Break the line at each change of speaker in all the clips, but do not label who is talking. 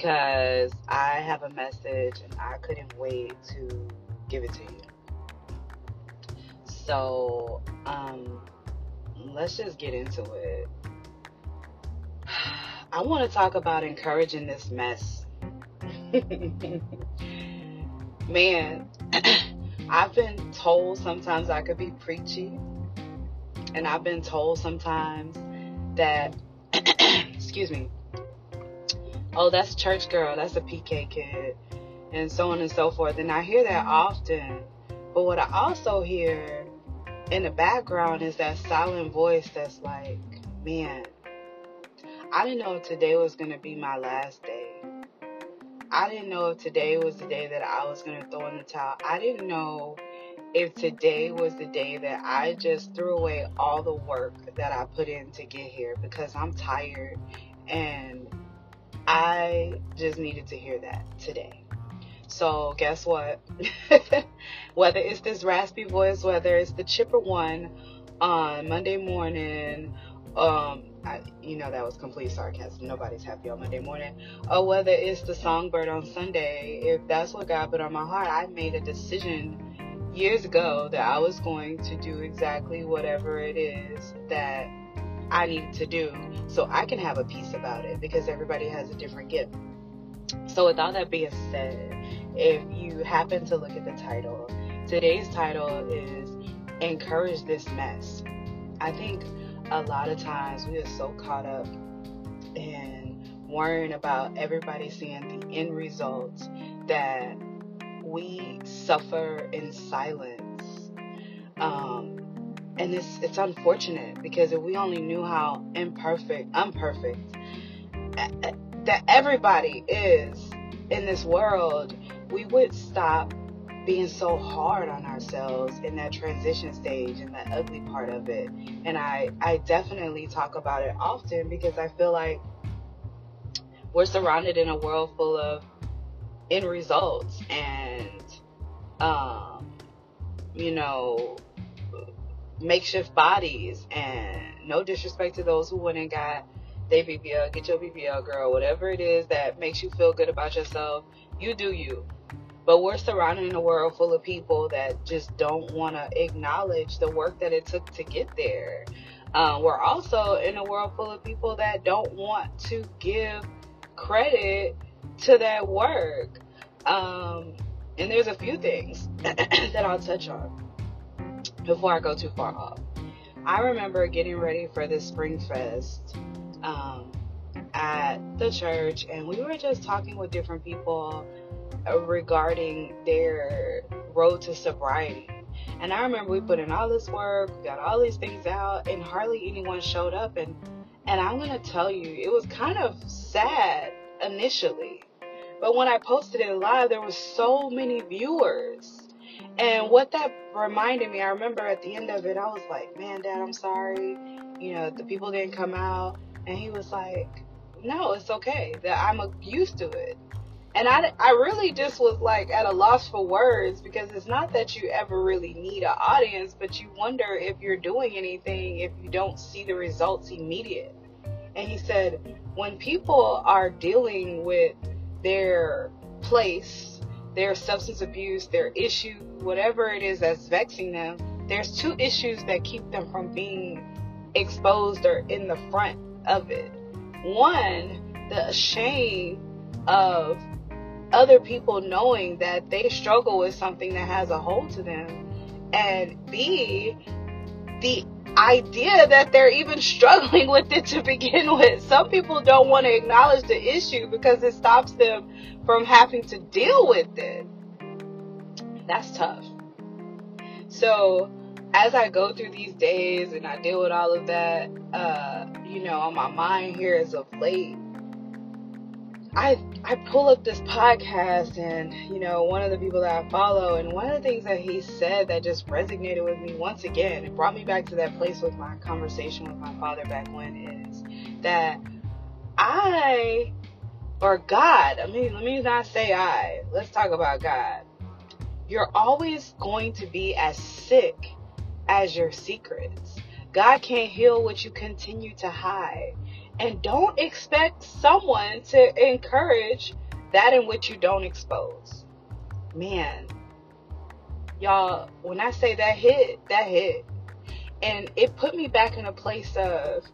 because I have a message and I couldn't wait to give it to you. So, um, let's just get into it. I want to talk about encouraging this mess. Man, I've been told sometimes I could be preachy, and I've been told sometimes that, excuse me, oh, that's church girl, that's a PK kid, and so on and so forth. And I hear that often. But what I also hear in the background is that silent voice that's like, man, I didn't know today was going to be my last day. I didn't know if today was the day that I was going to throw in the towel. I didn't know if today was the day that I just threw away all the work that I put in to get here because I'm tired and I just needed to hear that today. So, guess what? whether it's this raspy voice, whether it's the chipper one on Monday morning, um, I, you know that was complete sarcasm. Nobody's happy on Monday morning. Or whether it's the songbird on Sunday, if that's what God put on my heart, I made a decision years ago that I was going to do exactly whatever it is that I need to do so I can have a peace about it because everybody has a different gift. So, with all that being said, if you happen to look at the title, today's title is Encourage This Mess. I think a lot of times we are so caught up in worrying about everybody seeing the end results that we suffer in silence. And it's it's unfortunate because if we only knew how imperfect, unperfect that everybody is in this world, we would stop being so hard on ourselves in that transition stage and that ugly part of it. And I, I definitely talk about it often because I feel like we're surrounded in a world full of end results and, um, you know, makeshift bodies. And no disrespect to those who went and got their BBL, get your BBL, girl, whatever it is that makes you feel good about yourself, you do you. But we're surrounded in a world full of people that just don't want to acknowledge the work that it took to get there. Um, we're also in a world full of people that don't want to give credit to that work. Um, and there's a few things that I'll touch on before I go too far off. I remember getting ready for this Spring Fest um, at the church, and we were just talking with different people regarding their road to sobriety. And I remember we put in all this work, we got all these things out, and hardly anyone showed up. And and I'm gonna tell you, it was kind of sad initially, but when I posted it live, there was so many viewers. And what that reminded me, I remember at the end of it, I was like, "Man, Dad, I'm sorry. You know, the people didn't come out." And he was like, "No, it's okay. That I'm used to it." and I, I really just was like at a loss for words because it's not that you ever really need an audience, but you wonder if you're doing anything if you don't see the results immediate. And he said, when people are dealing with their place, their substance abuse, their issue, whatever it is that's vexing them, there's two issues that keep them from being exposed or in the front of it. One, the shame of other people knowing that they struggle with something that has a hold to them. And B, the idea that they're even struggling with it to begin with. Some people don't want to acknowledge the issue because it stops them from having to deal with it. That's tough. So, as I go through these days and I deal with all of that, uh, you know, on my mind here as of late, I I pull up this podcast and you know one of the people that I follow and one of the things that he said that just resonated with me once again it brought me back to that place with my conversation with my father back when is that I or God I mean let me not say I let's talk about God. You're always going to be as sick as your secrets. God can't heal what you continue to hide And don't expect someone to encourage that in which you don't expose. Man, y'all, when I say that hit, that hit. And it put me back in a place of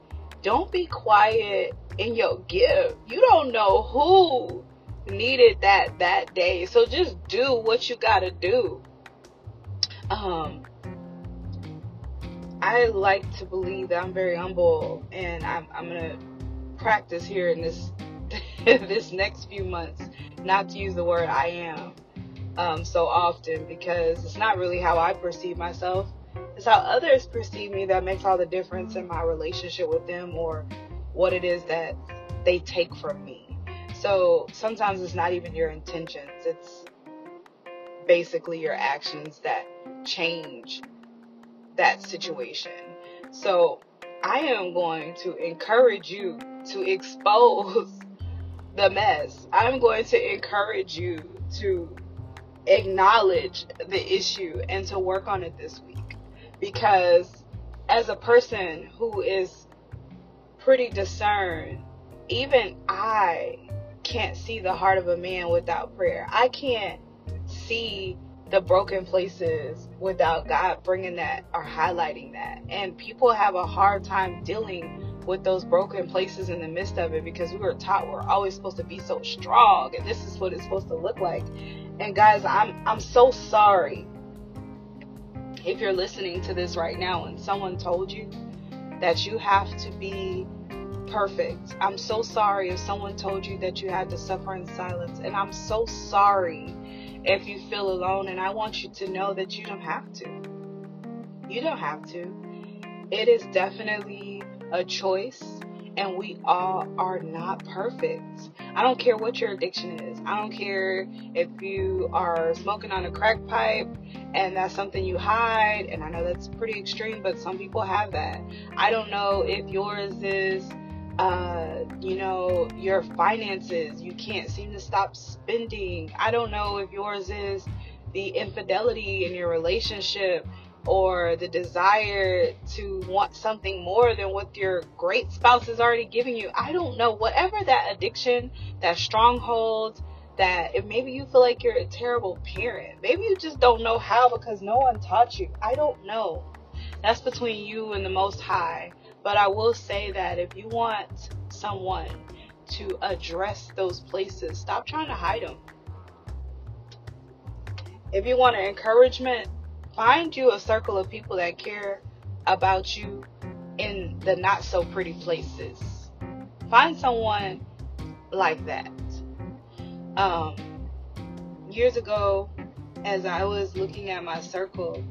don't be quiet in your gift. You don't know who needed that that day. So just do what you got to do. Um I like to believe that I'm very humble and I'm I'm to practice here in this this next few months not to use the word I am um, so often because it's not really how I perceive myself. It's how others perceive me that makes all the difference in my relationship with them or what it is that they take from me. So sometimes it's not even your intentions, it's basically your actions that change that situation. So I am going to encourage you to expose the mess. I'm going to encourage you to acknowledge the issue and to work on it this week. Because as a person who is pretty discerned, even I can't see the heart of a man without prayer. I can't see the broken places without God bringing that or highlighting that. And people have a hard time dealing with those broken places in the midst of it because we were taught we're always supposed to be so strong and this is what it's supposed to look like. And guys, I'm I'm so sorry if you're listening to this right now and someone told you that you have to be perfect. I'm so sorry if someone told you that you had to suffer in silence. And I'm so sorry if you feel alone. And I want you to know that you don't have to. You don't have to. It is definitely a choice, and we all are not perfect. I don't care what your addiction is. I don't care if you are smoking on a crack pipe and that's something you hide. And I know that's pretty extreme, but some people have that. I don't know if yours is uh, you know, your finances. You can't seem to stop spending. I don't know if yours is the infidelity in your relationship or the desire to want something more than what your great spouse is already giving you. I don't know. Whatever that addiction, that stronghold, that if maybe you feel like you're a terrible parent, maybe you just don't know how because no one taught you. I don't know. That's between you and the Most High. But I will say that if you want someone to address those places, stop trying to hide them. If you want an encouragement, find you a circle of people that care about you in the not so pretty places. Find someone like that. Um, years ago, as I was looking at my circle,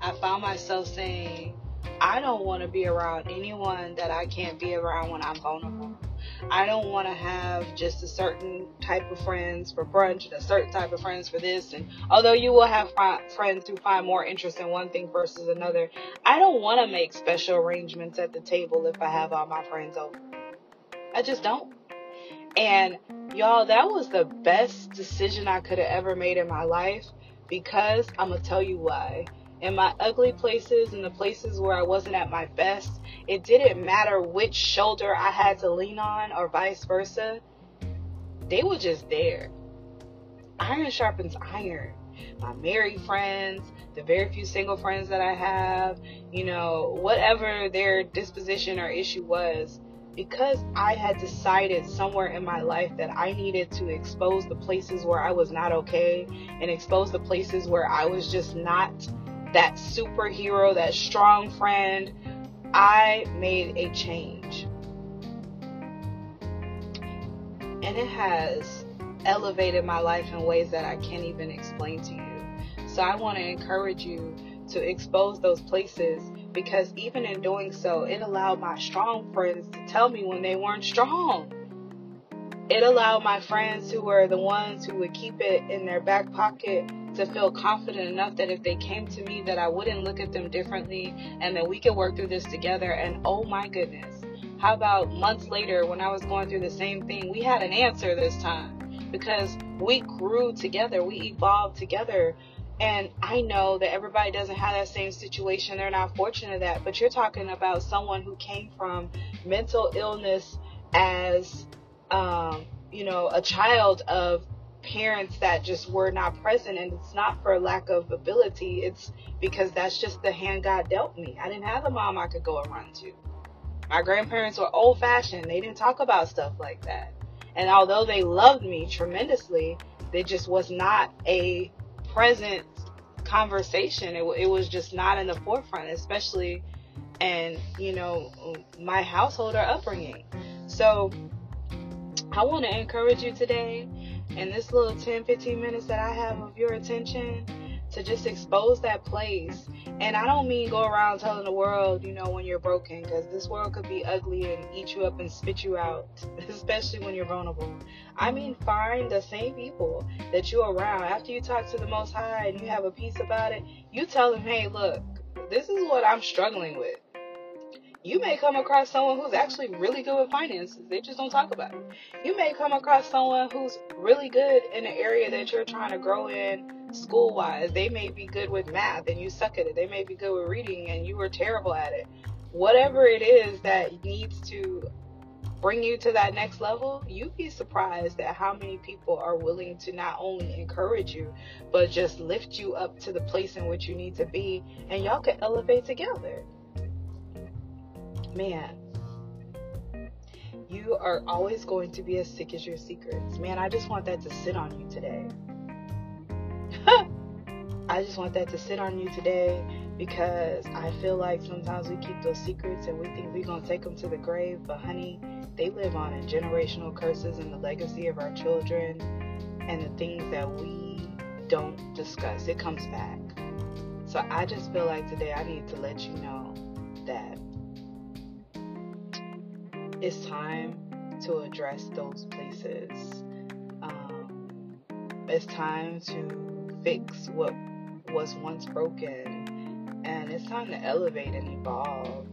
I found myself saying, I don't want to be around anyone that I can't be around when I'm vulnerable. I don't want to have just a certain type of friends for brunch and a certain type of friends for this. And although you will have friends who find more interest in one thing versus another, I don't want to make special arrangements at the table if I have all my friends over. I just don't. And y'all, that was the best decision I could have ever made in my life because I'm going to tell you why in my ugly places and the places where I wasn't at my best, it didn't matter which shoulder I had to lean on or vice versa. They were just there. Iron sharpens iron. My married friends, the very few single friends that I have, you know, whatever their disposition or issue was, because I had decided somewhere in my life that I needed to expose the places where I was not okay and expose the places where I was just not that superhero, that strong friend, I made a change. And it has elevated my life in ways that I can't even explain to you. So I want to encourage you to expose those places because even in doing so, it allowed my strong friends to tell me when they weren't strong. It allowed my friends who were the ones who would keep it in their back pocket to feel confident enough that if they came to me that I wouldn't look at them differently and that we could work through this together and oh my goodness how about months later when I was going through the same thing we had an answer this time because we grew together we evolved together And I know that everybody doesn't have that same situation. They're not fortunate of that. But you're talking about someone who came from mental illness as, um, you know, a child of parents that just were not present. And it's not for lack of ability, it's because that's just the hand God dealt me. I didn't have a mom I could go and run to. My grandparents were old fashioned, they didn't talk about stuff like that. And although they loved me tremendously, there just was not a present conversation. It, it was just not in the forefront, especially and you know, my household or upbringing. So I want to encourage you today in this little 10, 15 minutes that I have of your attention to just expose that place. And I don't mean go around telling the world, you know, when you're broken, because this world could be ugly and eat you up and spit you out, especially when you're vulnerable. I mean, find the same people that you're around. After you talk to the Most High and you have a peace about it, you tell them, hey, look, this is what I'm struggling with you may come across someone who's actually really good with finances. They just don't talk about it. You may come across someone who's really good in an area that you're trying to grow in school wise. They may be good with math and you suck at it. They may be good with reading and you were terrible at it. Whatever it is that needs to bring you to that next level, you'd be surprised at how many people are willing to not only encourage you, but just lift you up to the place in which you need to be, and y'all can elevate together man, you are always going to be as sick as your secrets. Man, I just want that to sit on you today. I just want that to sit on you today because I feel like sometimes we keep those secrets and we think we're going to take them to the grave. But, honey, they live on in generational curses and the legacy of our children and the things that we don't discuss. It comes back. So, I just feel like today I need to let you know that it's time to address those places. Um, it's time to fix what was once broken, and it's time to elevate and evolve.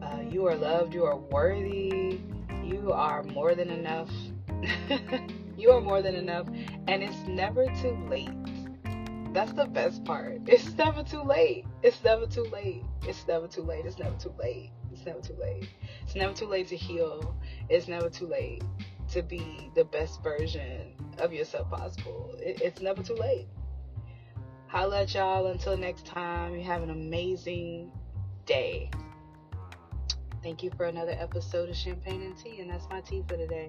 Uh, you are loved, you are worthy, you are more than enough. you are more than enough, and it's never too late. That's the best part. It's never too late. It's never too late. It's never too late. It's never too late. It's never too late. It's never too late to heal. It's never too late to be the best version of yourself possible. It, it's never too late. Holla at y'all until next time. You have an amazing day. Thank you for another episode of Champagne and Tea, and that's my tea for today.